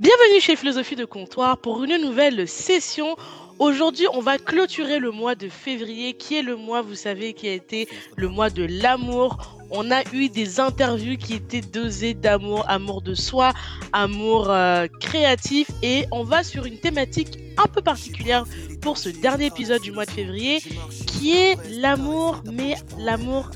Bienvenue chez Philosophie de Comptoir pour une nouvelle session. Aujourd'hui, on va clôturer le mois de février, qui est le mois, vous savez, qui a été le mois de l'amour. On a eu des interviews qui étaient dosées d'amour, amour de soi, amour euh, créatif, et on va sur une thématique un peu particulière pour ce dernier épisode du mois de février, qui est l'amour, mais l'amour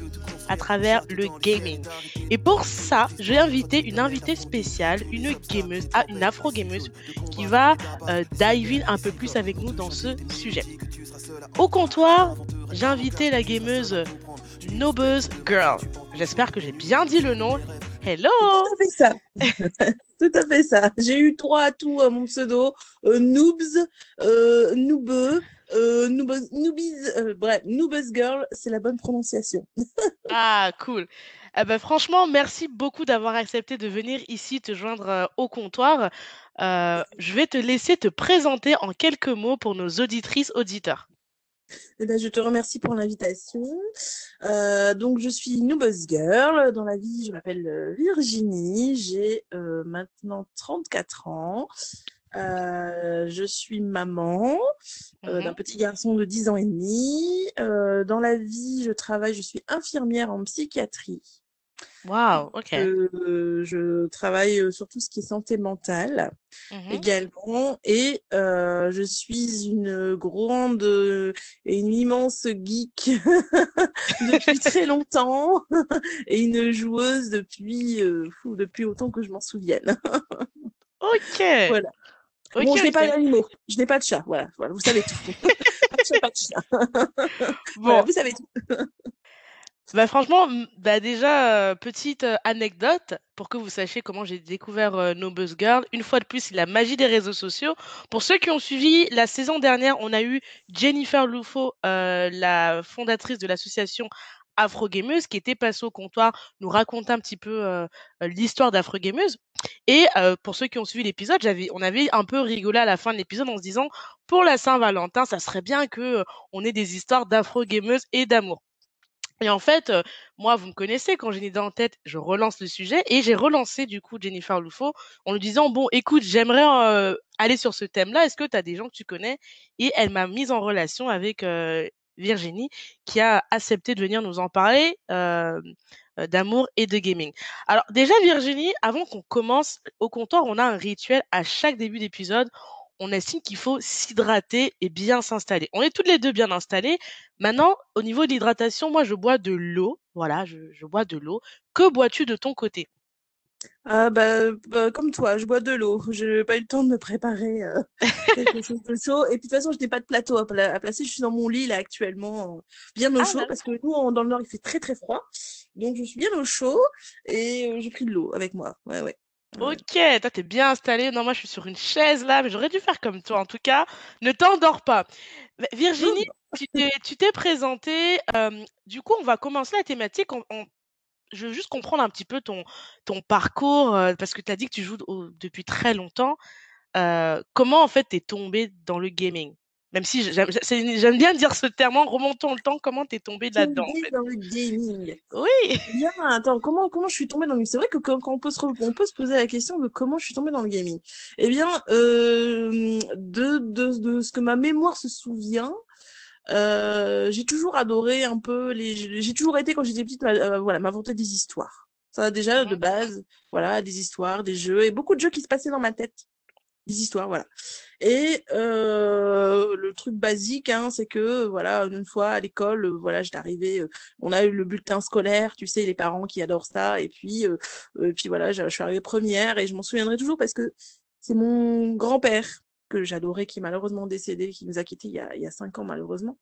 à travers le gaming. Et pour ça, j'ai invité une invitée spéciale, une gameuse, ah, une afro-gameuse, qui va euh, dive in un peu plus avec nous dans ce sujet. Au comptoir, j'ai invité la gameuse Nobuzz Girl. J'espère que j'ai bien dit le nom. Hello Tout à fait ça. Tout à fait ça. J'ai eu trois atouts à mon pseudo. Euh, noobs, euh, Noobeux, euh, Noobies, euh, bref, Noobuzz Girl, c'est la bonne prononciation. Ah, cool. Eh ben, franchement, merci beaucoup d'avoir accepté de venir ici te joindre euh, au comptoir. Euh, je vais te laisser te présenter en quelques mots pour nos auditrices, auditeurs. Eh ben, je te remercie pour l'invitation. Euh, donc, je suis Noobuzz Girl. Dans la vie, je m'appelle Virginie. J'ai euh, maintenant 34 ans. Euh, je suis maman euh, d'un Mhm. petit garçon de 10 ans et demi. Euh, dans la vie, je travaille, je suis infirmière en psychiatrie. Wow, ok. Euh, je travaille sur tout ce qui est santé mentale Mhm. également et euh, je suis une grande et une immense geek depuis très longtemps et une joueuse depuis euh, fou, depuis autant que je m'en souvienne. Ok. Voilà. Bon, je n'ai pas d'animaux, je n'ai pas de chat, voilà, voilà, vous savez tout. pas de chat, pas de. Voilà, Bon, vous savez tout. bah franchement, bah déjà, euh, petite euh, anecdote pour que vous sachiez comment j'ai découvert euh, No Buzz Girl. Une fois de plus, la magie des réseaux sociaux. Pour ceux qui ont suivi, la saison dernière, on a eu Jennifer Lufo, euh, la fondatrice de l'association Afro Gameuse, qui était passée au comptoir, nous raconter un petit peu l'histoire d'Afro Gameuse. Et euh, pour ceux qui ont suivi l'épisode, j'avais, on avait un peu rigolé à la fin de l'épisode en se disant, pour la Saint-Valentin, ça serait bien que euh, on ait des histoires d'Afro Gameuse et d'amour. Et en fait, euh, moi, vous me connaissez, quand j'ai une idée en tête, je relance le sujet et j'ai relancé du coup Jennifer Lufo en lui disant bon, écoute, j'aimerais euh, aller sur ce thème-là. Est-ce que tu as des gens que tu connais? Et elle m'a mise en relation avec euh, Virginie, qui a accepté de venir nous en parler euh, d'amour et de gaming. Alors déjà, Virginie, avant qu'on commence au comptoir, on a un rituel à chaque début d'épisode. On estime qu'il faut s'hydrater et bien s'installer. On est toutes les deux bien installées. Maintenant, au niveau de l'hydratation, moi, je bois de l'eau. Voilà, je, je bois de l'eau. Que bois-tu de ton côté? Ah bah, bah, comme toi, je bois de l'eau. Je n'ai pas eu le temps de me préparer euh, quelque chose de chaud. Et puis de toute façon, je n'ai pas de plateau à, pla- à placer. Je suis dans mon lit là actuellement, euh, bien au Ah, chaud, parce que nous, dans le nord, il fait très très froid. Donc je suis bien au chaud et euh, j'ai pris de l'eau avec moi. Ouais, ouais. ok, toi, t'es bien installée. Non, moi, je suis sur une chaise là, mais j'aurais dû faire comme toi. En tout cas, ne t'endors pas. Virginie, tu t'es, tu t'es présentée. euh, du coup, on va commencer la thématique. On- on- je veux juste comprendre un petit peu ton, ton parcours, euh, parce que tu as dit que tu joues au- depuis très longtemps. Euh, comment, en fait, t'es tombée dans le gaming? Même si j'aime bien dire ce terme, en remontant le temps, comment t'es tombée là-dedans, en tombée fait? dans le gaming. Oui Bien, attends, comment, comment je suis tombée dans le gaming? C'est vrai que quand, on peut se, re- on peut se poser la question de comment je suis tombée dans le gaming. Eh bien, euh, de, de, de ce que ma mémoire se souvient, Euh, j'ai toujours adoré un peu les. J'ai toujours été quand j'étais petite, euh, voilà, m'inventer des histoires. Ça déjà de base, voilà, des histoires, des jeux et beaucoup de jeux qui se passaient dans ma tête, des histoires, voilà. Et euh, le truc basique, hein, c'est que voilà, une fois à l'école, euh, voilà, j'étais arrivée, euh, on a eu le bulletin scolaire, tu sais, les parents qui adorent ça, et puis, euh, euh, puis voilà, je suis arrivée première et je m'en souviendrai toujours parce que c'est mon grand-père que j'adorais, qui est malheureusement décédé, qui nous a quittés il y a, il y a cinq ans malheureusement.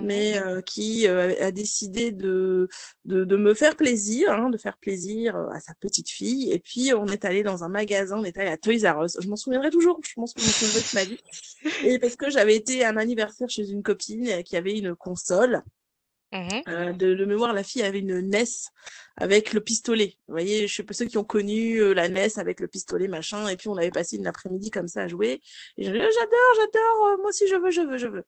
Mais euh, qui euh, a décidé de, de, de me faire plaisir, hein, de faire plaisir à sa petite fille. Et puis, on est allé dans un magasin, on est allé à Toys R Us. Je m'en souviendrai toujours, je pense que je m'en souviendrai toute ma vie. Et parce que j'avais été à un anniversaire chez une copine euh, qui avait une console. Mmh euh, de, de mémoire, la fille avait une NES avec le pistolet. Vous voyez, je sais pas ceux qui ont connu euh, la NES avec le pistolet, machin. Et puis on avait passé une après-midi comme ça à jouer. Et oh, j'adore, j'adore, euh, moi aussi je veux, je veux, je veux.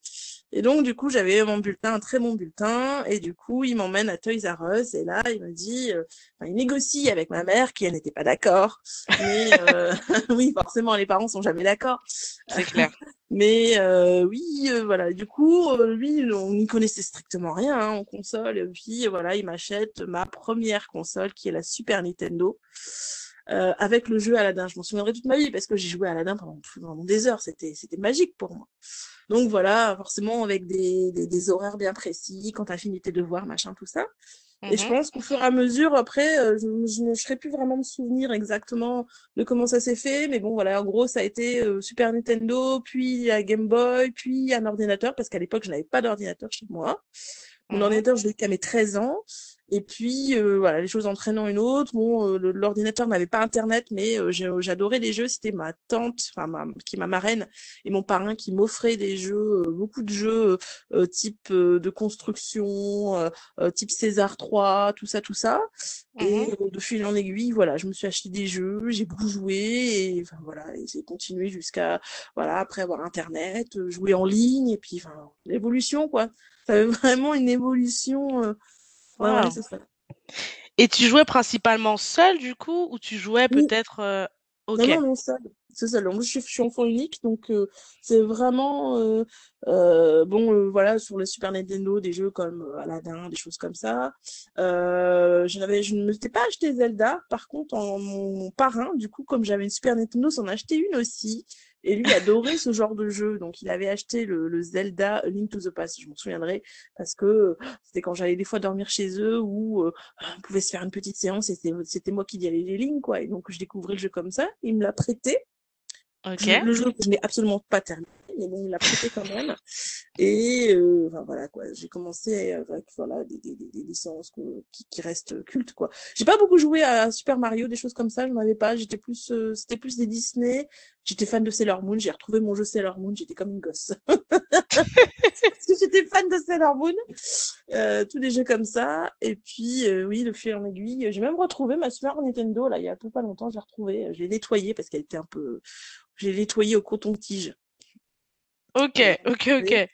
Et donc du coup, j'avais mon bulletin, un très bon bulletin. Et du coup, il m'emmène à Toys R Us. Et là, il me dit, enfin, il négocie avec ma mère qui elle n'était pas d'accord. Mais oui, forcément, les parents sont jamais d'accord. C'est clair. Mais euh, oui, euh, voilà. Du coup, euh, lui, on n'y connaissait strictement rien hein, en console. Et puis voilà, il m'achète ma première console qui est la Super Nintendo. avec le jeu Aladdin, je m'en souviendrai toute ma vie parce que j'ai joué à Aladdin pendant, des heures, c'était c'était magique pour moi. Donc voilà, forcément avec des, des, des horaires bien précis, quand t'as fini tes devoirs, machin, tout ça. Et je Mmh pense qu'au fur et à mesure, après, euh, je, je ne serais plus vraiment me souvenir exactement de comment ça s'est fait, mais bon, voilà, en gros, ça a été euh, Super Nintendo, puis la Game Boy, puis un ordinateur, parce qu'à l'époque, je n'avais pas d'ordinateur chez moi. Mon ordinateur, je l'ai eu qu'à mes 13 ans. Et puis, euh, voilà, les choses entraînant une autre. Bon, euh, l'ordinateur n'avait pas Internet, mais euh, j'ai- j'adorais les jeux. C'était ma tante, enfin, ma, qui est ma marraine, et mon parrain qui m'offrait des jeux, euh, beaucoup de jeux euh, type euh, de construction, euh, euh, type César 3, tout ça, tout ça. Et Mmh euh, de fil en aiguille, voilà, je me suis acheté des jeux, j'ai beaucoup joué, et enfin voilà, j'ai continué jusqu'à, voilà, après avoir Internet, euh, jouer en ligne, et puis, enfin, l'évolution, quoi. Ça avait vraiment une évolution. euh, Ouais, ouais, Waouh. c'est ça. Et tu jouais principalement seul du coup ou tu jouais Oui. peut-être euh, Non, OK. non, non, seul. C'est seul. Moi, je suis, je suis enfant unique, donc euh, c'est vraiment euh, euh, bon. euh, voilà, sur le Super Nintendo, des jeux comme euh, Aladdin, des choses comme ça. Euh, je n'avais, je ne m'étais pas acheté Zelda. Par contre, en, mon parrain, du coup, comme j'avais une Super Nintendo, s'en a acheté une aussi. Et lui adorait ce genre de jeu, donc il avait acheté le, le Zelda A Link to the Past. Je m'en souviendrai parce que c'était quand j'allais des fois dormir chez eux où euh, on pouvait se faire une petite séance et c'était c'était moi qui liais les lignes, quoi. Et donc je découvrais le jeu comme ça. Il me l'a prêté. OK. Je- le jeu que je n'ai absolument pas terminé, mais bon, il l'a prêté quand même. Et euh, enfin, voilà quoi, j'ai commencé avec voilà des, des, des, des licences qui, qui restent cultes quoi. J'ai pas beaucoup joué à Super Mario, des choses comme ça, je n'en avais pas. J'étais plus, euh, c'était plus des Disney. J'étais fan de Sailor Moon, j'ai retrouvé mon jeu Sailor Moon, j'étais comme une gosse. Parce que j'étais fan de Sailor Moon, euh, tous les jeux comme ça. Et puis euh, oui, le fil en aiguille, j'ai même retrouvé ma Super Nintendo là il y a tout pas longtemps, j'ai retrouvé, je l'ai nettoyée parce qu'elle était un peu, j'ai nettoyée au coton-tige. OK, OK. OK.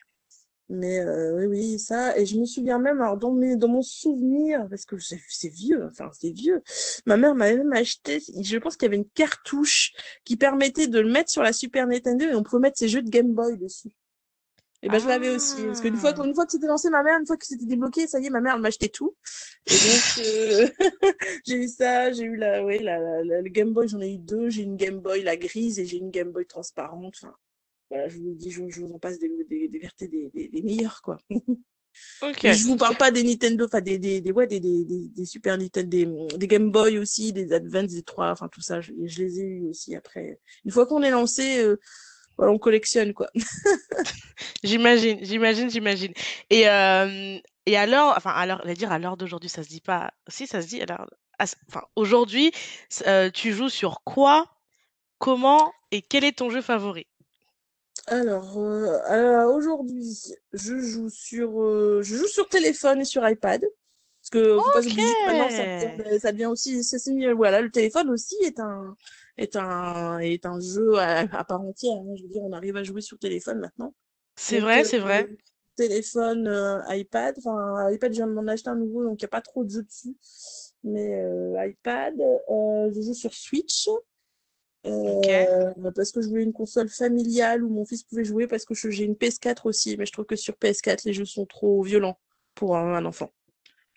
Mais euh, oui, oui, ça. Et je me souviens même, alors dans mes, dans mon souvenir, parce que c'est c'est vieux, enfin c'est vieux. Ma mère m'avait même acheté, je pense qu'il y avait une cartouche qui permettait de le mettre sur la Super Nintendo et on pouvait mettre ses jeux de Game Boy dessus. Et ben je l'avais aussi, parce qu'une fois, Ah. une fois que c'était lancé, ma mère, une fois que c'était débloqué, ça y est, ma mère elle m'achetait tout. Et donc euh, j'ai eu ça, j'ai eu la, ouais, la, la, la- le Game Boy, j'en ai eu deux. J'ai une Game Boy la grise et j'ai une Game Boy transparente. Enfin, voilà, je vous dis, je, je vous en passe des, des, des vertés des, des, des meilleurs quoi. Je vous parle pas des Nintendo, enfin des, des, des, ouais, des, des, des, Super Nintendo, des, des Game Boy aussi, des Advance, des 3, enfin tout ça, je, je les ai eu aussi après. Une fois qu'on est lancé, euh, voilà, on collectionne quoi. J'imagine, j'imagine, j'imagine. Et euh, et à l'heure, enfin à l'heure, j'allais dire à l'heure d'aujourd'hui, ça se dit pas. Si, ça se dit. à à ce- Enfin, aujourd'hui, euh, tu joues sur quoi, comment et quel est ton jeu favori? Alors, euh, alors, aujourd'hui, je joue sur, euh, je joue sur téléphone et sur iPad. Parce que faut pas Ok. oublier que maintenant ça devient, ça devient aussi, mis- voilà, le téléphone aussi est un, est un, est un jeu à, à part entière. hein. Je veux dire, on arrive à jouer sur téléphone maintenant. C'est vrai, euh, c'est vrai. téléphone, euh, iPad. Enfin, iPad, je viens de m'en acheter un nouveau, donc il n'y a pas trop de jeux dessus. Mais euh, iPad, euh, je joue sur Switch. Euh, parce que je voulais une console familiale où mon fils pouvait jouer parce que j'ai une PS4 aussi, mais je trouve que sur PS4 les jeux sont trop violents pour un, un enfant.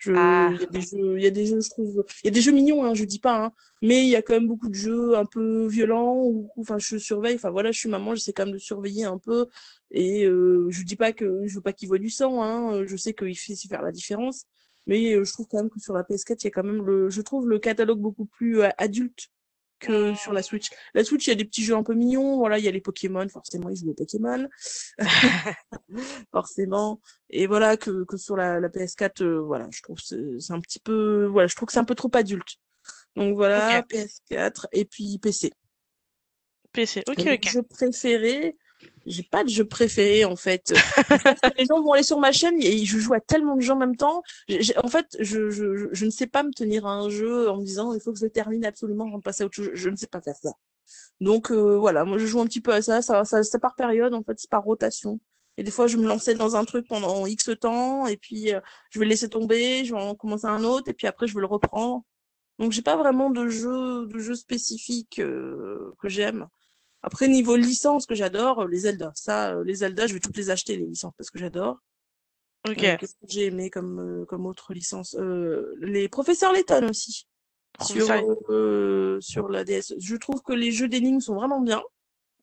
Ah. il y a des jeux, il y a des jeux, je trouve, il y a des jeux mignons, hein, je dis pas, hein, mais il y a quand même beaucoup de jeux un peu violents ou- enfin, je surveille, enfin voilà, je suis maman, j'essaie quand même de surveiller un peu et euh, je dis pas que je veux pas qu'il voit du sang, hein, euh, je sais qu'il fait faire la différence, mais je trouve quand même que sur la PS4 il y a quand même le, je trouve le catalogue beaucoup plus adulte que sur la Switch. La Switch, il y a des petits jeux un peu mignons. Voilà, il y a les Pokémon, forcément, ils jouent aux Pokémon, forcément. Et voilà, que, que sur la, la PS4, euh, voilà, je trouve c'est c'est un petit peu, voilà, je trouve que c'est un peu trop adulte. Donc voilà, Ok. PS4 et puis PC. PC. Ok, ok. jeu préféré, j'ai pas de jeu préféré en fait. les gens vont aller sur ma chaîne et je joue à tellement de gens en même temps. en fait, je, je, je, ne sais pas me tenir à un jeu en me disant il faut que je termine absolument avant de passer à autre chose. Je ne sais pas faire ça. Donc euh, voilà, moi je joue un petit peu à ça. Ça, ça, ça par période en fait, c'est par rotation. Et des fois, je me lançais dans un truc pendant X temps, et puis euh, je vais le laisser tomber, je vais en commencer un autre, et puis après, je vais le reprendre. Donc, j'ai pas vraiment de jeu, de jeu spécifique euh, que j'aime. Après, niveau licence que j'adore, euh, les Zelda. Ça, les Zelda, je vais toutes les acheter, les licences, parce que j'adore. Ok. Qu'est-ce que j'ai aimé comme, comme autre licence? Les Professeurs Letton aussi. Sur, sur la DS. Je trouve que les jeux d'énigmes sont vraiment bien.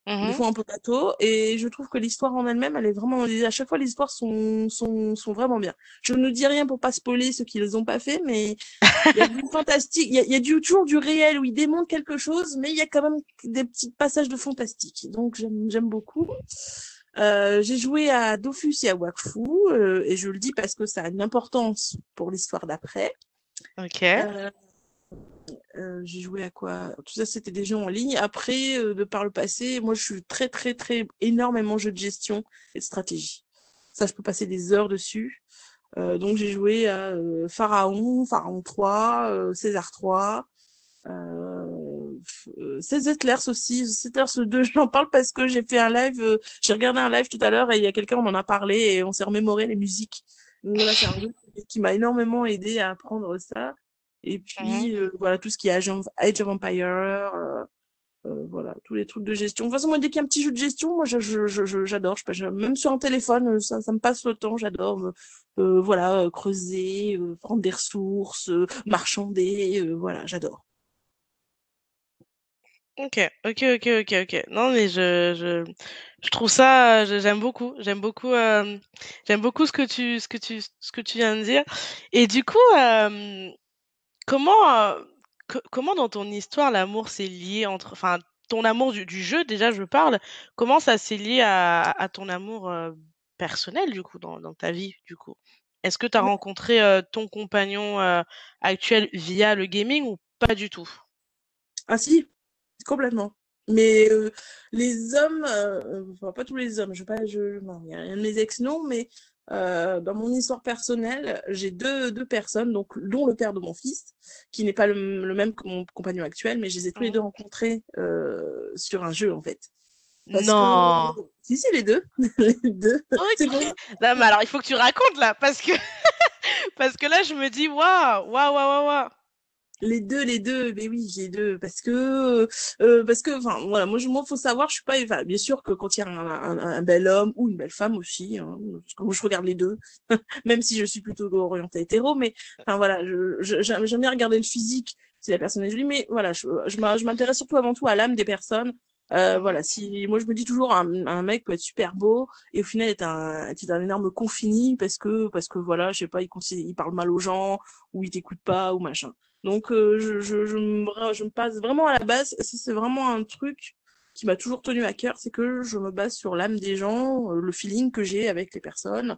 Mmh des fois un peu bateau et je trouve que l'histoire en elle-même elle est vraiment à chaque fois les histoires sont sont sont vraiment bien. Je ne dis rien pour pas spoiler ceux qui les ont pas fait mais il y a du fantastique il y a, y a du, toujours du réel où ils démontrent quelque chose mais il y a quand même des petits passages de fantastique. Donc j'aime j'aime beaucoup. Euh, j'ai joué à Dofus et à Wakfu euh, et je le dis parce que ça a une importance pour l'histoire d'après. Ok. Euh, euh, j'ai joué à quoi? Tout ça, c'était des jeux en ligne. Après, euh, de par le passé, moi, je suis très, très, très énormément jeu de gestion et de stratégie. Ça, je peux passer des heures dessus. Euh, donc, j'ai joué à Pharaon, Pharaon 3, César 3, euh, Zettlers aussi. Zettlers 2, j'en parle parce que j'ai fait un live, j'ai regardé un live tout à l'heure et il y a quelqu'un, on en a parlé et on s'est remémoré les musiques. Donc là, c'est un jeu qui m'a énormément aidé à apprendre ça. Et puis, mmh euh, voilà, tout ce qui est Age of, Empire, euh, euh, voilà, tous les trucs de gestion. De toute façon, moi, dès qu'il y a un petit jeu de gestion, moi, j'adore. Je, je, j'adore. je, même sur un téléphone, ça, ça me passe le temps. J'adore. Euh, voilà, creuser, prendre des ressources, marchander. voilà, j'adore. Ok, ok, ok, ok, ok. Non, mais je, je, je trouve ça, j'aime beaucoup, j'aime beaucoup, euh, j'aime beaucoup ce que tu, ce que tu, ce que tu viens de dire. Et du coup, euh, Comment, comment dans ton histoire l'amour s'est lié entre enfin, ton amour du du jeu déjà je parle, comment ça s'est lié à à ton amour, personnel du coup dans dans ta vie du coup? Est-ce que tu as rencontré, heu, ton compagnon, actuel via le gaming ou pas du tout? Ah si, complètement. Mais, les hommes, enfin pas tous les hommes, je veux pas je non, il y a rien de mes ex non, mais euh, dans mon histoire personnelle, j'ai deux, deux personnes, donc dont le père de mon fils, qui n'est pas le, même que mon compagnon actuel, mais je les ai tous les mmh. deux rencontrés euh, sur un jeu en fait. non. Si si les deux, les deux. Non mais alors il faut que tu racontes là parce que parce que là je me dis waouh waouh waouh waouh. Les deux, les deux, mais oui, les deux, parce que, euh, parce que, enfin, voilà, moi, je, moi, faut savoir, je suis pas, enfin, bien sûr que quand il y a un, un, bel homme ou une belle femme aussi, hein, parce que moi, je regarde les deux, même si je suis plutôt orientée hétéro, mais, enfin, voilà, je, j'aime bien regarder le physique, si la personne est jolie, mais voilà, je, je m'intéresse surtout avant tout à l'âme des personnes. Euh, voilà, si moi je me dis toujours un, un, mec peut être super beau et au final est un est un énorme confini parce que parce que voilà, je sais pas, il, il parle mal aux gens ou il t'écoute pas ou machin. Donc, euh, je, je, je, me, je me passe vraiment à la base. C'est vraiment un truc qui m'a toujours tenu à cœur, c'est que je me base sur l'âme des gens, euh, le feeling que j'ai avec les personnes.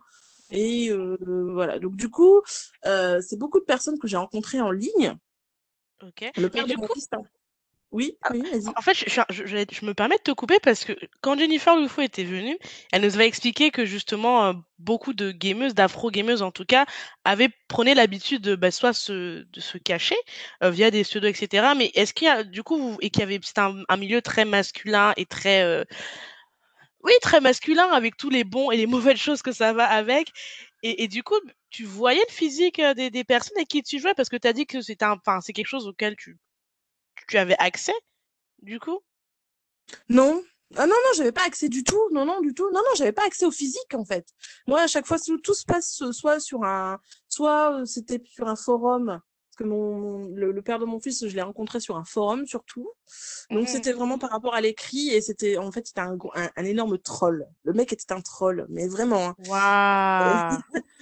Et euh, voilà. Donc, du coup, euh, c'est beaucoup de personnes que j'ai rencontrées en ligne. Ok. Le père fils, oui, ah, oui, vas-y. En fait, je, je, je, me permets de te couper parce que quand Jennifer Lufo était venue, elle nous avait expliqué que justement euh, beaucoup de gameuses, d'afro-gameuses en tout cas, avaient prenaient l'habitude de bah, soit se, de se cacher euh, via des pseudos, etc. Mais est-ce qu'il y a du coup et qu'il y avait c'est un, un, milieu très masculin et très euh, oui très masculin avec tous les bons et les mauvaises choses que ça va avec. Et, et du coup, tu voyais le physique des, des personnes avec qui tu jouais parce que tu as dit que c'était enfin c'est quelque chose auquel tu tu avais accès, du coup? Non. Ah non, non, j'avais pas accès du tout. Non, non, du tout. Non, non, j'avais pas accès au physique, en fait. Moi, à chaque fois, tout se passe soit sur un, soit euh, c'était sur un forum parce que mon, le, père de mon fils, je l'ai rencontré sur un forum surtout. Donc mmh. c'était vraiment par rapport à l'écrit et c'était en fait c'était un, un, énorme troll. Le mec était un troll, mais vraiment. Hein.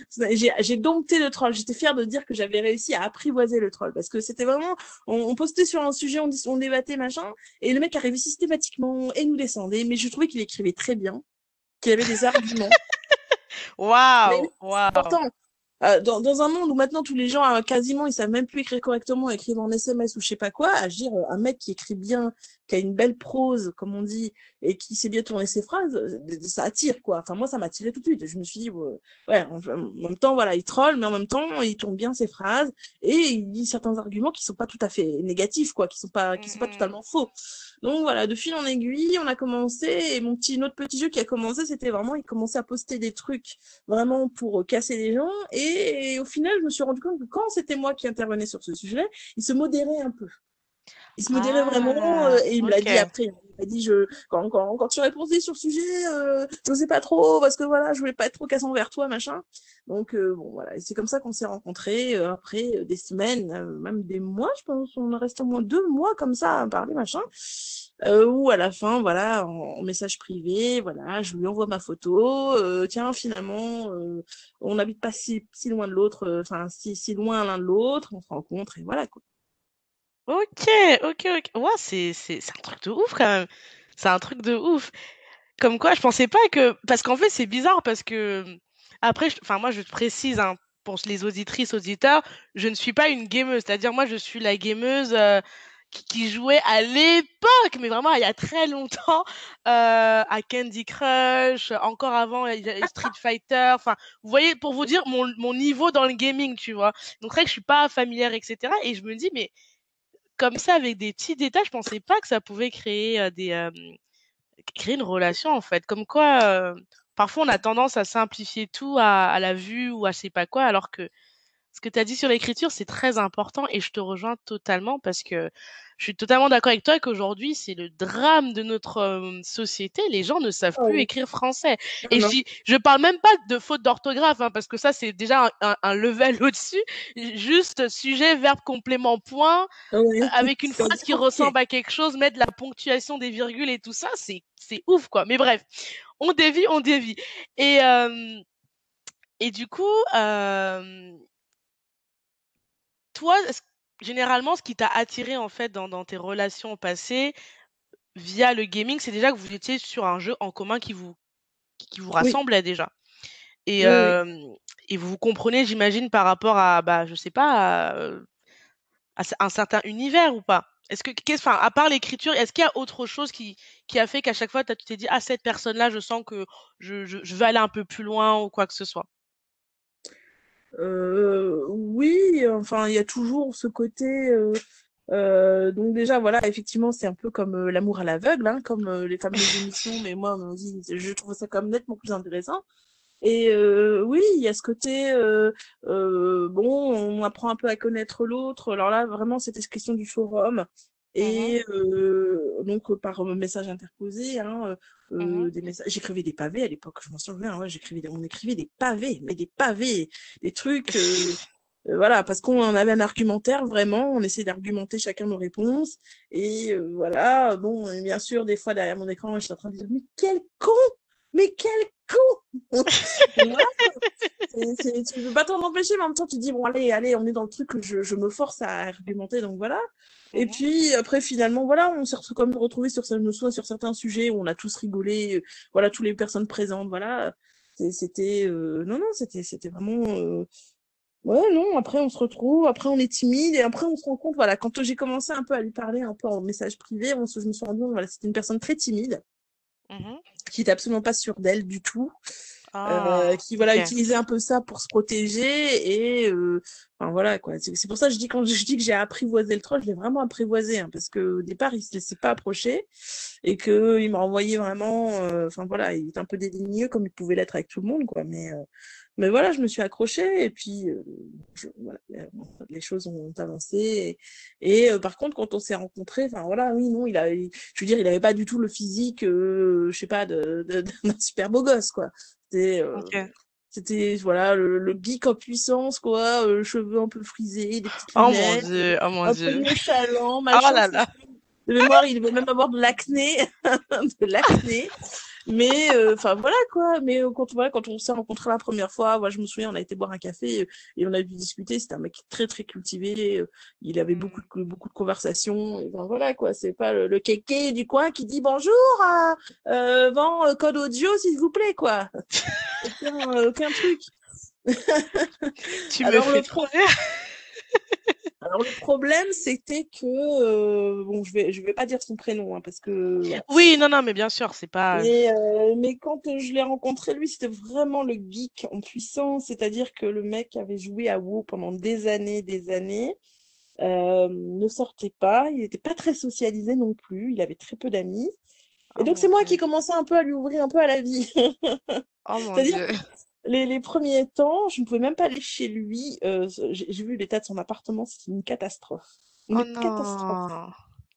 j'ai dompté le troll. J'étais fière de dire que j'avais réussi à apprivoiser le troll parce que c'était vraiment on, postait sur un sujet, on, on débattait machin et le mec arrivait systématiquement et nous descendait. Mais je trouvais qu'il écrivait très bien, qu'il avait des arguments. Waouh, wow. Euh, dans, un monde où maintenant tous les gens euh, quasiment ils savent même plus écrire correctement, écrivent en SMS ou je sais pas quoi, à dire un mec qui écrit bien, qui a une belle prose comme on dit et qui sait bien tourner ses phrases, ça attire quoi. Enfin moi ça m'attirait tout de suite. Je me suis dit ouais, en, même temps voilà il troll mais en même temps il tourne bien ses phrases et il dit certains arguments qui sont pas tout à fait négatifs quoi, qui sont pas qui sont pas totalement faux. Donc voilà, de fil en aiguille, on a commencé et mon petit notre petit jeu qui a commencé, c'était vraiment il commençait à poster des trucs vraiment pour casser les gens et, au final, je me suis rendu compte que quand c'était moi qui intervenais sur ce sujet, il se modérait un peu. Il se modérait vraiment euh, et il me l'a dit après. M'a dit je quand, quand, quand tu répondais sur le sujet, euh, je sais pas trop parce que voilà, je voulais pas être trop cassant vers toi machin. Donc euh, bon voilà, c'est comme ça qu'on s'est rencontrés euh, après des semaines, même des mois, je pense. On est resté au moins deux mois comme ça à parler machin. Euh, ou à la fin, voilà, en, message privé, voilà, je lui envoie ma photo. Euh, tiens, finalement, euh, on n'habite pas si, si loin de l'autre, enfin si, si loin l'un de l'autre, on se rencontre et voilà quoi. Ok, ok, ok. C'est, c'est, c'est un truc de ouf quand même. C'est un truc de ouf. Comme quoi, je pensais pas que. Parce qu'en fait, c'est bizarre parce que. Après, enfin, moi, je te précise, hein, pour les auditrices, auditeurs, je ne suis pas une gameuse. C'est-à-dire, moi, je suis la gameuse qui, jouait à l'époque, mais vraiment il y a très longtemps, euh, à Candy Crush, encore avant Street Fighter. Enfin, vous voyez, pour vous dire mon, mon niveau dans le gaming, tu vois. Donc c'est vrai que je suis pas familière, etc. Et je me dis, mais comme ça, avec des petits détails, je pensais pas que ça pouvait créer des créer une relation en fait. Comme quoi, parfois on a tendance à simplifier tout à, la vue ou à je sais pas quoi, alors que que tu as dit sur l'écriture, c'est très important et je te rejoins totalement parce que je suis totalement d'accord avec toi qu'aujourd'hui, c'est le drame de notre euh, société. Les gens ne savent Ah plus oui. écrire français. Non, Et non. je, je parle même pas de faute d'orthographe, hein, parce que ça, c'est déjà un, un- un level au-dessus. Juste sujet, verbe, complément, point, Ah ouais. avec une phrase qui ressemble à quelque chose, mettre la ponctuation des virgules et tout ça, c'est, c'est ouf, quoi. Mais bref, on dévie, on dévie. Et, euh, et du coup, euh, toi, généralement, ce qui t'a attiré en fait dans, dans tes relations passées via le gaming, c'est déjà que vous étiez sur un jeu en commun qui vous, qui vous Oui, rassemblait déjà. Et, oui, oui. et vous vous comprenez, j'imagine, par rapport à, bah, je sais pas, à, euh, à un certain univers ou pas? Est-ce que, qu'est-ce, enfin, à part l'écriture, est-ce qu'il y a autre chose qui, qui a fait qu'à chaque fois, tu t'es dit, ah, cette personne-là, je sens que je, je, je veux aller un peu plus loin ou quoi que ce soit? Euh, oui, enfin, il y a toujours ce côté. euh, euh, donc déjà, voilà, effectivement, c'est un peu comme euh, l'amour à l'aveugle, hein, comme euh, les fameuses émissions. Mais moi, on dit, je trouve ça quand même nettement plus intéressant. Et euh, oui, il y a ce côté, bon, on apprend un peu à connaître l'autre. Alors là, vraiment, c'était cette question du forum. Mhm, Et euh, donc, par message interposé, hein, euh, euh, des messages, j'écrivais des pavés à l'époque, je m'en souviens, ouais, j'écrivais, des- on écrivait des pavés, mais des pavés, des trucs, euh, voilà, parce qu'on avait un argumentaire, vraiment, on essayait d'argumenter chacun nos réponses. Et euh, voilà, bon, et bien sûr, des fois, derrière mon écran, je suis en train de dire, mais quel con! Mais quel con! C'est, tu peux pas t'en empêcher, mais en même temps, tu dis, bon, allez, allez, on est dans le truc que je, je me force à argumenter, donc voilà. Et mhm. puis, après, finalement, voilà, on s'est comme retrouvé sur, soit sur certains sujets où on a tous rigolé, euh, voilà, toutes les personnes présentes, voilà. C'était, euh, non, non, c'était, c'était vraiment, euh, ouais, non, après, on se retrouve, après, on est timide, et après, on se rend compte, voilà, quand j'ai commencé un peu à lui parler, un peu en message privé, on se, je me suis rendu compte, voilà, c'était une personne très timide, Mhm. qui était absolument pas sûre d'elle du tout euh, Ah, qui voilà utilisait un peu ça pour se protéger et euh, enfin voilà quoi. C'est pour ça que je dis quand je dis que j'ai apprivoisé le troll je l'ai vraiment apprivoisé hein, parce que au départ il se laissait pas approcher et que il m'a envoyé vraiment euh, enfin voilà il était un peu dédaigneux comme il pouvait l'être avec tout le monde quoi. Mais euh, mais voilà je me suis accrochée et puis euh, je- voilà, les choses ont avancé et, et, euh, par contre quand on s'est rencontrés enfin voilà oui non il a je veux dire il avait pas du tout le physique euh, je sais pas d'un super beau gosse quoi c'était euh, c'était voilà le, le geek en puissance quoi, euh, cheveux un peu frisés, des petites Oh mon Dieu, oh mon un peu Dieu. nonchalant, Oh machin. là c'est là. De mémoire, il devait même avoir de l'acné, de l'acné. Mais euh, enfin voilà quoi. Mais euh, quand voilà, quand on s'est rencontrés la première fois, moi je me souviens, on a été boire un café euh, et on a dû discuter. C'était un mec très très cultivé. euh, il avait beaucoup Hmm. de beaucoup de conversations. Et ben voilà quoi. C'est pas le, le kéké du coin qui dit bonjour, euh, euh, vend code audio s'il vous plaît quoi. Aucun, aucun truc. Tu me Alors, fais le trop rire. Alors, le problème, c'était que, euh, bon, je vais, je vais pas dire son prénom, hein, parce que. Oui, non, non, mais bien sûr, c'est pas. Mais, euh, mais quand euh, je l'ai rencontré, lui, c'était vraiment le geek en puissance, c'est-à-dire que le mec avait joué à WoW pendant des années, des années, euh, ne sortait pas, il n'était pas très socialisé non plus, il avait très peu d'amis. Et Oh donc, c'est moi Dieu. qui commençais un peu à lui ouvrir un peu à la vie. Oh mon Dieu. Les, les premiers temps, je ne pouvais même pas aller chez lui. euh, j'ai vu l'état de son appartement, c'était une catastrophe. Oh Une catastrophe. non.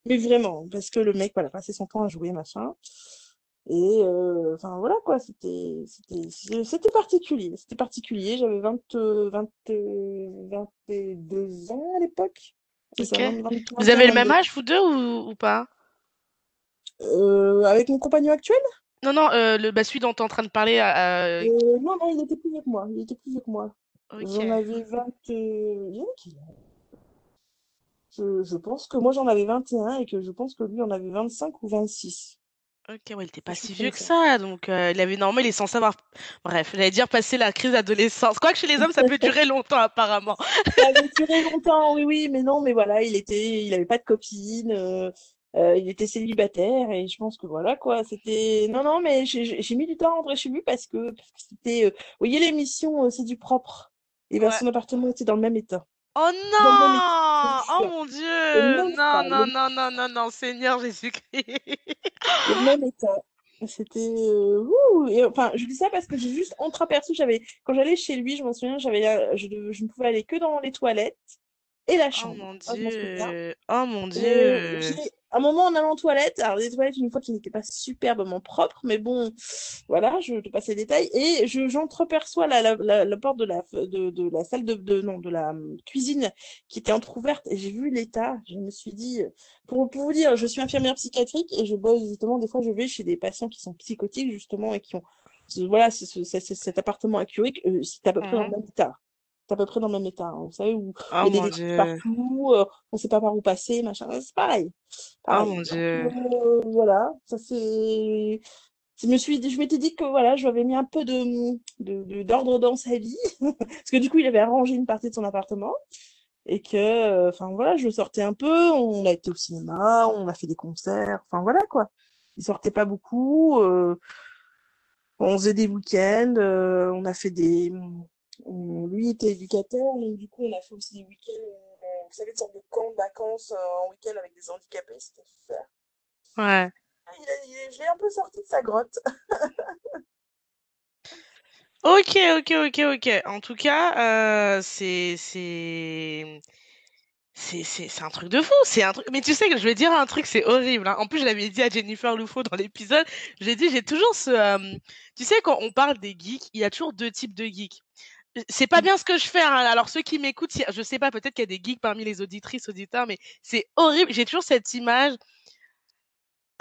Mais vraiment, parce que le mec, voilà, passait son temps à jouer, machin. Et euh, enfin voilà quoi, c'était c'était particulier. C'était particulier. J'avais 20, euh, 20, euh, 22 ans à l'époque. C'est ça, Ok. 20, 20, Vous avez le 21, même 22. âge, vous deux, ou, ou pas? Euh, avec mon compagnon actuel? Non, non, euh, le, bah, celui dont tu es en train de parler. euh, Euh, non, non, il était plus vieux que moi. Il était plus vieux que moi. Ok. J'en avais 20. euh, il y en a qui- Je, je pense que moi j'en avais 21 et que je pense que lui en avait 25 ou 26. Ok, ouais, il était pas si vieux que ça. donc il avait normalement, il est censé avoir. Bref, j'allais dire passer la crise d'adolescence. Quoique chez les hommes, ça peut durer longtemps, apparemment. Ça avait duré longtemps, oui, oui, mais non, mais voilà, il était, il avait pas de copine, euh, il était célibataire et je pense que voilà quoi, c'était. Non, non, mais j'ai mis du temps à rentrer chez lui parce que c'était. euh, Vous voyez l'émission, euh, c'est du propre. Et ben Ouais. son appartement était dans le même état. Oh non! Oh mon Dieu! Non, état, non, le, non, non, non, non, Seigneur Jésus-Christ. le même état. C'était. euh, ouh, et, enfin, je dis ça parce que j'ai juste entreaperçu, j'avais. Quand j'allais chez lui, je m'en souviens, j'avais, je, je ne pouvais aller que dans les toilettes et la Oh chambre. mon je m'en souviens. Dieu! Oh mon Dieu! Un moment en allant aux toilettes, alors les toilettes une fois qui n'étaient pas superbement propres, mais bon, voilà, je te passe les détails, et je j'entreperçois la, la, la, la porte de la de, de la salle de, de non de la hum, cuisine qui était entrouverte et j'ai vu l'état, je me suis dit pour, pour vous dire, je suis infirmière psychiatrique et je bosse justement des fois je vais chez des patients qui sont psychotiques justement et qui ont voilà ce- cet appartement à euh, c'est à peu près dans le Mhm. même état. C'est à peu près dans le même état, hein. Vous savez, où Oh il y a des partout, euh, on sait pas par où passer, machin, c'est pareil. Oh Pareil. mon Dieu! euh, voilà, ça c'est. Je me suis je m'étais dit que voilà, je lui avais mis un peu de, de, de- d'ordre dans sa vie. Parce que du coup, il avait arrangé une partie de son appartement. Et que, euh, enfin voilà, je sortais un peu. On a été au cinéma, on a fait des concerts. Enfin voilà quoi. Il sortait pas beaucoup. on faisait des week-ends. on a fait des. Lui était éducateur, donc du coup, on a fait aussi des week-ends. euh, vous savez, une sorte de camp de vacances euh, en week-end avec des handicapés. C'était super. Ouais. Ah, il a- il je l'ai un peu sorti de sa grotte. Ok, ok, ok, ok. En tout cas, euh, c'est, c'est, c'est, c'est, c'est un truc de fou. C'est un truc. Mais tu sais que je vais dire un truc, c'est horrible. hein. En plus, je l'avais dit à Jennifer Loufo dans l'épisode. J'ai dit, j'ai toujours ce. euh, Tu sais, quand on parle des geeks, il y a toujours deux types de geeks. C'est pas bien ce que je fais. hein. Alors ceux qui m'écoutent, je sais pas, peut-être qu'il y a des geeks parmi les auditrices, auditeurs, mais c'est horrible. J'ai toujours cette image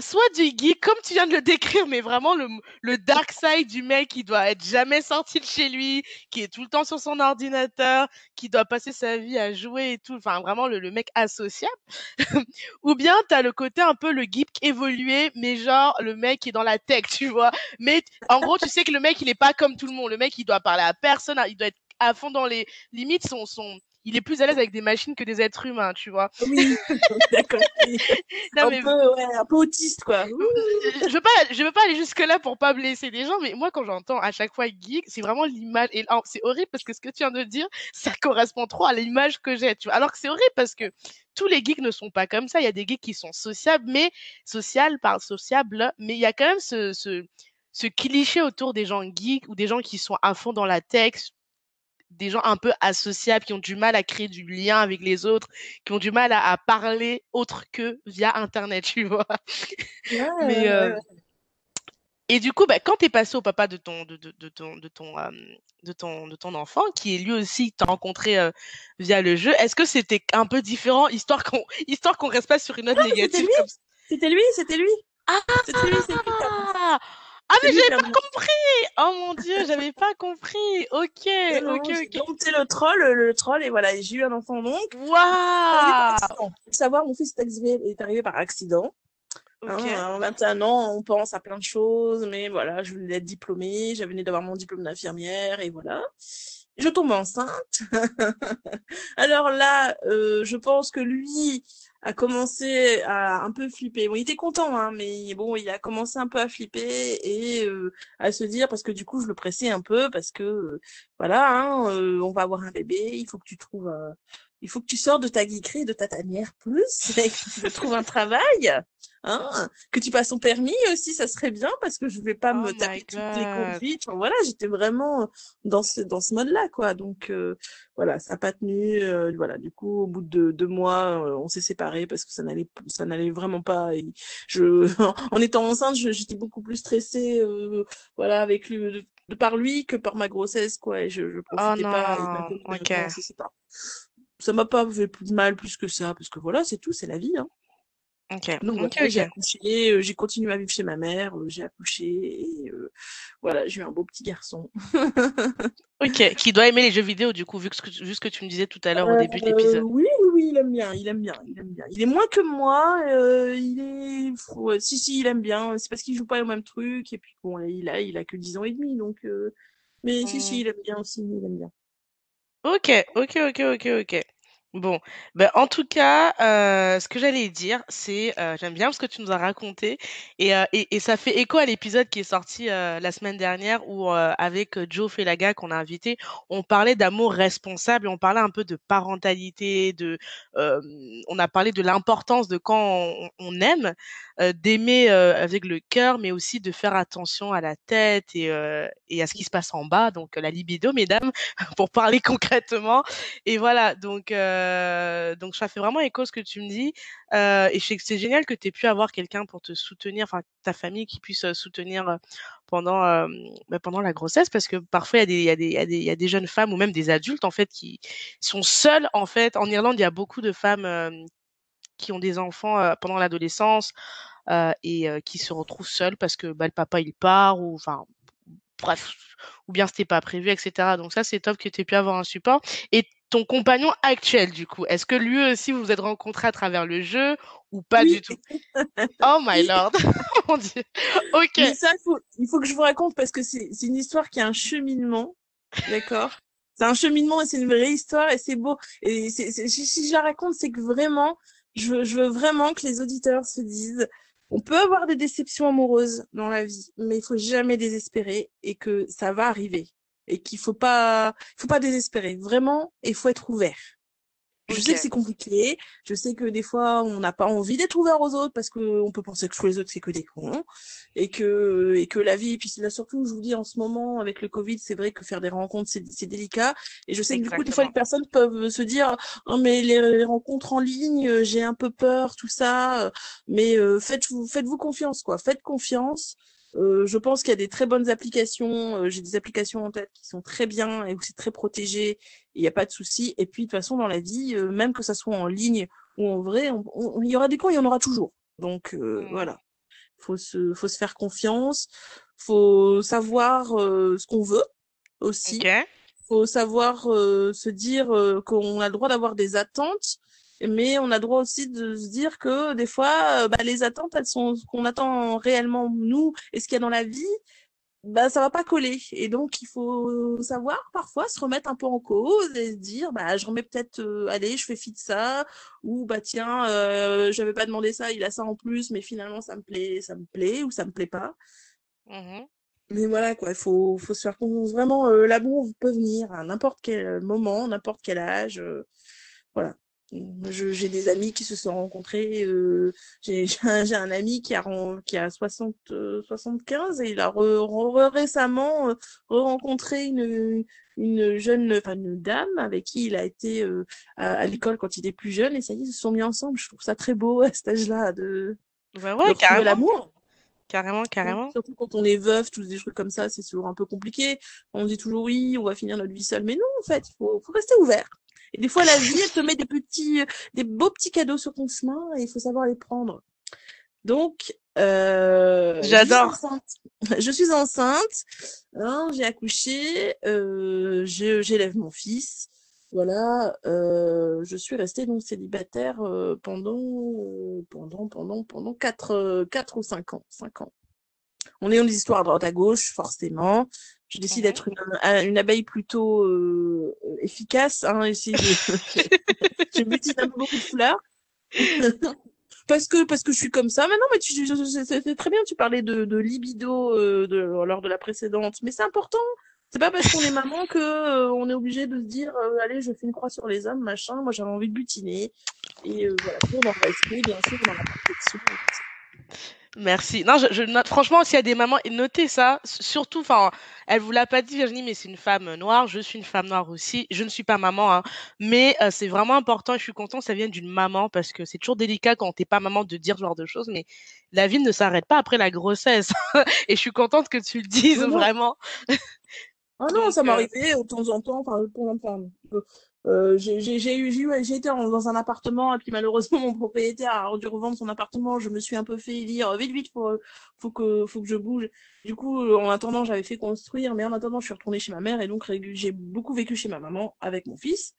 soit du geek, comme tu viens de le décrire, mais vraiment le, le dark side du mec qui doit être jamais sorti de chez lui, qui est tout le temps sur son ordinateur, qui doit passer sa vie à jouer et tout, enfin vraiment le, le mec associable. Ou bien t'as le côté un peu le geek évolué, mais genre le mec qui est dans la tech, tu vois. Mais en gros, tu sais que le mec il est pas comme tout le monde. Le mec il doit parler à personne, il doit être à fond dans les limites, son, son, il est plus à l'aise avec des machines que des êtres humains, tu vois. Oui, d'accord. Un mais peu, ouais, un peu autiste, quoi. Je veux pas, je veux pas aller jusque là pour pas blesser les gens, mais moi quand j'entends à chaque fois geek, c'est vraiment l'image et alors, c'est horrible parce que ce que tu viens de dire, ça correspond trop à l'image que j'ai, tu vois. Alors que c'est horrible parce que tous les geeks ne sont pas comme ça. Il y a des geeks qui sont sociables, mais social par sociable, mais il y a quand même ce, ce ce cliché autour des gens geeks ou des gens qui sont à fond dans la tech, des gens un peu associables, qui ont du mal à créer du lien avec les autres, qui ont du mal à, à parler autre que via Internet, tu vois. Ouais, Mais euh, ouais. et du coup, bah, quand t'es passé au papa de ton de, de, de ton de ton euh, de ton de ton enfant, qui est lui aussi t'a rencontré euh, via le jeu, est-ce que c'était un peu différent, histoire qu'on histoire qu'on reste pas sur une note Non, c'était négative lui, comme c'était lui, c'était lui. Ah C'était lui, c'est ah ah mais j'avais pas compris. Oh mon dieu, j'avais pas compris. Ok, Non, ok, non, j'ai ok. dompté le troll, le, troll, et voilà, j'ai eu un enfant donc. Arrivé Waouh. savoir, mon fils est arrivé, est arrivé par accident. Hein, Ok. à 21 ans, on pense à plein de choses, mais voilà, je voulais être diplômée, j'avais venais d'avoir mon diplôme d'infirmière, et voilà. je tombe enceinte. Alors là, euh, je pense que lui a commencé à un peu flipper. Bon, il était content, hein, mais bon, il a commencé un peu à flipper et euh, à se dire, parce que du coup, je le pressais un peu, parce que euh, voilà, hein, euh, on va avoir un bébé, il faut que tu trouves, euh, il faut que tu sors de ta geekerie, de ta tanière plus, et que tu trouves un travail. Hein, que tu passes ton permis aussi, ça serait bien parce que je vais pas Oh me my taper toutes les God. conduites. Enfin, voilà, j'étais vraiment dans ce dans ce mode-là, quoi. Donc euh, voilà, ça n'a pas tenu. euh, voilà, du coup, au bout de deux mois, euh, on s'est séparés parce que ça n'allait ça n'allait vraiment pas. Et je, en étant enceinte, je- j'étais beaucoup plus stressée, euh, voilà, avec lui, de, par lui que par ma grossesse, quoi. Et je, je Oh profitais pas. Et. Ça m'a pas fait plus de mal plus que ça, parce que voilà, c'est tout, c'est la vie, hein. Ok, Donc ok, j'ai ok. accouché, euh, j'ai continué à vivre chez ma mère, euh, j'ai accouché et euh, voilà, j'ai eu un beau petit garçon. Ok, qui doit aimer les jeux vidéo du coup, vu que, ce que- vu ce que tu me disais tout à l'heure au début de Euh, l'épisode. oui, oui, oui, il aime bien, il aime bien, il aime bien. Il est moins que moi, euh, il est, si, si, il aime bien. C'est parce qu'il joue pas au même truc et puis bon, il a, il a que 10 ans et demi, donc, euh, mais si, si, Hmm. il aime bien aussi, il aime bien. Ok, ok, ok, ok, ok. Bon, ben en tout cas, euh, ce que j'allais dire, c'est, euh, j'aime bien ce que tu nous as raconté, et, euh, et, et ça fait écho à l'épisode qui est sorti euh, la semaine dernière où euh, avec euh, Joe Felaga qu'on a invité, on parlait d'amour responsable, et on parlait un peu de parentalité, de, euh, on a parlé de l'importance de quand on, aime, euh, d'aimer euh, avec le cœur, mais aussi de faire attention à la tête et, euh, et à ce qui se passe en bas, donc euh, la libido, mesdames, pour parler concrètement. Et voilà, donc, euh, donc ça fait vraiment écho ce que tu me dis. Euh, et je sais que c'est génial que tu aies pu avoir quelqu'un pour te soutenir, enfin ta famille qui puisse euh, soutenir pendant, bah, pendant la grossesse, parce que parfois il y, a des, il, y y y a des jeunes femmes ou même des adultes en fait qui sont seules. En fait, en Irlande, il y a beaucoup de femmes qui ont des enfants pendant l'adolescence et qui se retrouvent seules parce que bah, le papa il part ou enfin bref, ou bien c'était pas prévu, etc. Donc ça, c'est top que tu aies pu avoir un support. Et ton compagnon actuel, du coup, est-ce que lui aussi vous vous êtes rencontrés à travers le jeu ou pas Oui. du tout? Oh my lord, mon dieu. Ok. Mais ça, il faut, il faut que je vous raconte parce que c'est une histoire qui a un cheminement, d'accord? C'est un cheminement et c'est une vraie histoire et c'est beau. Et si je la raconte, c'est que vraiment, je veux, je veux vraiment que les auditeurs se disent, on peut avoir des déceptions amoureuses dans la vie, mais il faut jamais désespérer et que ça va arriver et qu'il faut pas, faut pas désespérer vraiment et il faut être ouvert. Je sais que c'est compliqué. Je sais que des fois, on n'a pas envie d'être ouvert aux autres parce que on peut penser que tous les autres, c'est que des cons. Et que, et que la vie, et puis là, surtout, je vous dis, en ce moment, avec le Covid, c'est vrai que faire des rencontres, c'est, c'est délicat. Et je sais que du coup, des fois, les personnes peuvent se dire, oh, mais les, les rencontres en ligne, j'ai un peu peur, tout ça. Mais euh, faites-vous, faites-vous confiance, quoi. Faites confiance. Euh, je pense qu'il y a des très bonnes applications. euh, j'ai des applications en tête qui sont très bien et où c'est très protégé. Il n'y a pas de souci. Et puis, de toute façon, dans la vie, euh, même que ça soit en ligne ou en vrai, il y aura des cons, il y en aura toujours. Donc, euh, Hmm. voilà. Faut se, faut se faire confiance. Faut savoir euh, ce qu'on veut aussi. Ok. Faut savoir euh, se dire euh, qu'on a le droit d'avoir des attentes, mais on a droit aussi de se dire que des fois, euh, bah, les attentes, elles sont ce qu'on attend réellement nous et ce qu'il y a dans la vie bah ça va pas coller. Et donc il faut savoir parfois se remettre un peu en cause et se dire bah je remets peut-être euh, allez je fais fi de ça ou bah tiens euh, j'avais pas demandé ça il a ça en plus mais finalement ça me plaît ça me plaît ou ça me plaît pas. Mhm. mais voilà quoi il faut faut se faire confiance. Vraiment euh, l'amour peut venir à n'importe quel moment n'importe quel âge euh, voilà j'ai des amis qui se sont rencontrés. euh, j'ai un, ami qui a, qui a 60, euh, 75 et il a re- re- récemment euh, rencontré une, une jeune, enfin une dame avec qui il a été euh, à, à l'école quand il était plus jeune et ça y est, ils se sont mis ensemble. Je trouve ça très beau à cet âge-là de, Bah de ouais, l'amour. Carrément, carrément. Surtout quand on est veuf, tous des trucs comme ça, c'est toujours un peu compliqué. On dit toujours oui, on va finir notre vie seule. Mais non, en fait, il faut, faut rester ouvert. Et des fois, la vie, elle te met des petits, euh, des beaux petits cadeaux sur ton chemin et il faut savoir les prendre. Donc, euh, je suis J'adore. enceinte. Je suis enceinte. hein, j'ai accouché. Euh, j'élève mon fils. Voilà. euh, je suis restée donc célibataire euh, pendant, euh, pendant, pendant, pendant quatre, quatre ou cinq ans. Cinq ans. On est dans des histoires à droite à gauche, forcément. Je décide d'être une, une, abeille plutôt euh, efficace, hein, essayer de... je un peu beaucoup de fleurs. parce que parce que je suis comme ça. Mais non, mais tu, c'est très bien. Tu parlais de, de libido euh, de, lors de la précédente, mais c'est important. C'est pas parce qu'on est maman que euh, on est obligé de se dire euh, allez, je fais une croix sur les hommes, machin. Moi, j'avais envie de butiner. Et voilà, pour dans le respect, bien sûr, dans la protection. Merci. Non, je, je note, franchement, s'il y a des mamans, notez ça. Surtout, enfin, elle vous l'a pas dit, Virginie, mais c'est une femme noire. Je suis une femme noire aussi. Je ne suis pas maman, hein, mais euh, c'est vraiment important. Et je suis contente que ça vienne d'une maman parce que c'est toujours délicat quand t'es pas maman de dire ce genre de choses. Mais la vie ne s'arrête pas après la grossesse. et je suis contente que tu le dises vraiment. Ah non, ça m'arrivait de temps en temps. Enfin, temps euh, j'ai eu été dans un appartement et puis malheureusement mon propriétaire a dû revendre son appartement. Je me suis un peu fait dire vite vite faut faut que faut que je bouge du coup en attendant j'avais fait construire mais en attendant je suis retournée chez ma mère et donc j'ai beaucoup vécu chez ma maman avec mon fils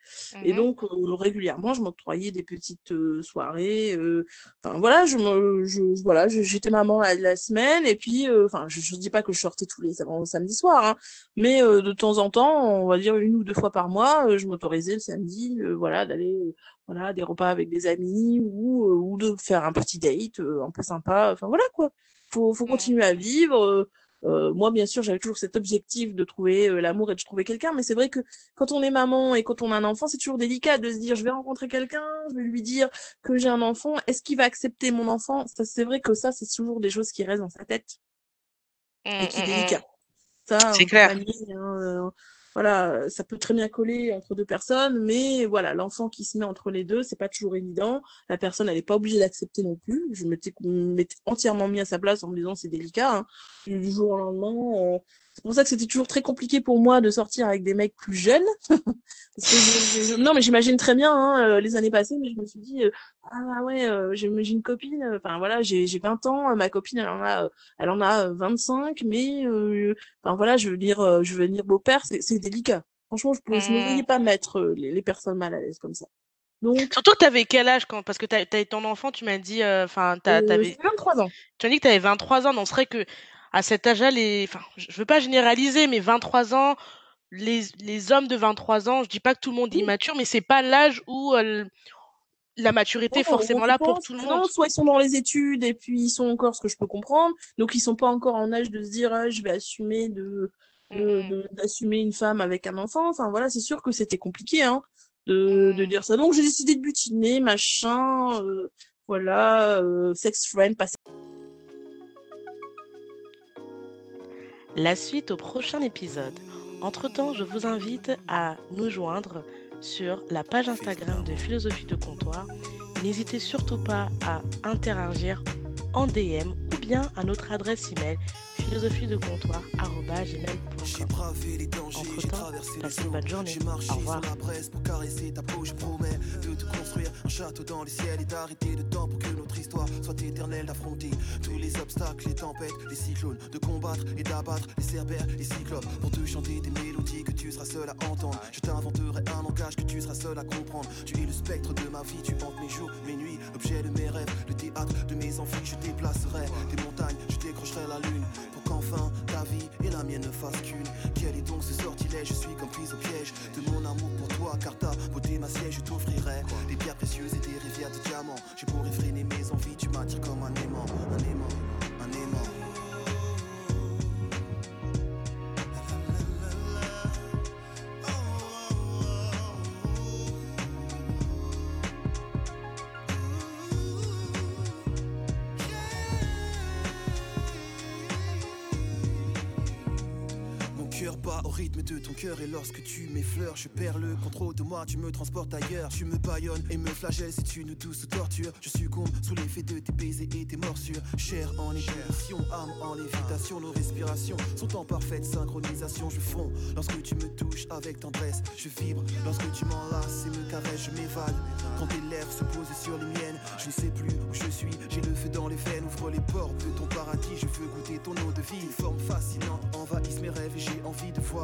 et mmh donc euh, régulièrement je m'octroyais des petites euh, soirées enfin voilà je me je, voilà j'étais maman la, la, semaine et puis enfin je, je dis pas que je sortais tous les samedis soirs hein, mais de temps en temps on va dire une ou deux fois par mois je m'autorisais le samedi, euh, voilà, d'aller euh, voilà des repas avec des amis ou euh, ou de faire un petit date un peu sympa. Enfin voilà quoi. Faut faut continuer à vivre. moi, bien sûr, j'avais toujours cet objectif de trouver l'amour et de trouver quelqu'un, mais c'est vrai que quand on est maman et quand on a un enfant, c'est toujours délicat de se dire, je vais rencontrer quelqu'un, je vais lui dire que j'ai un enfant, est-ce qu'il va accepter mon enfant? Ça, c'est vrai que ça, c'est toujours des choses qui restent dans sa tête et qui est mmh, mmh, mmh. délicat. Ça, c'est clair. Hein, voilà, ça peut très bien coller entre deux personnes, mais voilà, l'enfant qui se met entre les deux, c'est pas toujours évident. La personne, elle est pas obligée d'accepter non plus. Je m'étais entièrement mis à sa place en me disant c'est délicat. Hein. Du jour au lendemain, c'est pour ça que c'était toujours très compliqué pour moi de sortir avec des mecs plus jeunes. non, mais j'imagine très bien hein, euh, les années passées, mais je me suis dit, euh, ah ouais, euh, j'ai une copine, enfin voilà, j'ai 20 ans, ma copine, elle en a, elle en a 25, mais enfin voilà, je veux dire, je veux dire beau-père, c'est délicat. Franchement, je ne me voyais pas mettre les, personnes mal à l'aise comme ça. Donc... Surtout que tu avais quel âge quand Parce que tu as, ton enfant, tu m'as dit, enfin, tu avais 23 ans. Tu as dit que tu avais 23 ans, donc serait que à cet âge-là, les, enfin, je veux pas généraliser, mais 23 ans, les, les hommes de 23 ans, je dis pas que tout le monde est immature, mais c'est pas l'âge où euh, la maturité est forcément là pour tout le monde. soit ils sont dans les études et puis ils sont encore, ce que je peux comprendre, donc ils sont pas encore en âge de se dire, ah, je vais assumer de, mmh. d'assumer une femme avec un enfant. Enfin voilà, c'est sûr que c'était compliqué, hein, de, de mmh. dire ça. Donc j'ai décidé de butiner, machin, euh, voilà, euh, sex friend, passer. La suite au prochain épisode. Entre-temps, je vous invite à nous joindre sur la page Instagram de Philosophie de Comptoir. N'hésitez surtout pas à interagir en DM ou bien à notre adresse email philosophie de comptoir j'ai traversé passez une bonne journée. J'ai marché château dans les ciels et d'arrêter le temps pour que notre histoire soit éternelle, d'affronter tous les obstacles, les tempêtes, les cyclones, de combattre et d'abattre les cerbères, les cyclopes, pour te chanter des mélodies que tu seras seul à entendre. Je t'inventerai un langage que tu seras seul à comprendre. Tu es le spectre de ma vie, tu hantes mes jours, mes nuits, objet de mes rêves, le théâtre de mes enfants, je déplacerai des montagnes, je décrocherai la lune pour qu'enfin ta vie et la mienne ne fassent qu'une. Quel est donc ce sortilège? Je suis comme prise au piège de mon amour pour toi, car ta beauté ma je t'offrirai des précieuses et des rivières de diamants. Je pourrais freiner mes envies, tu m'attires comme un aimant, de ton cœur et lorsque tu m'effleures, je perds le contrôle de moi, tu me transportes ailleurs. Tu me baillonnes et me flagelles, c'est une douce torture. Je succombe sous l'effet de tes baisers et tes morsures. Chair en ébullition, âme en lévitation, nos respirations sont en parfaite synchronisation. Je fonds lorsque tu me touches avec tendresse. Je vibre lorsque tu m'enlaces et me caresses, je m'évade. Quand tes lèvres se posent sur les miennes, je ne sais plus où je suis. J'ai le feu dans les veines, ouvre les portes de ton paradis. Je veux goûter ton eau de vie. Forme fascinante envahisse mes rêves et j'ai envie de voir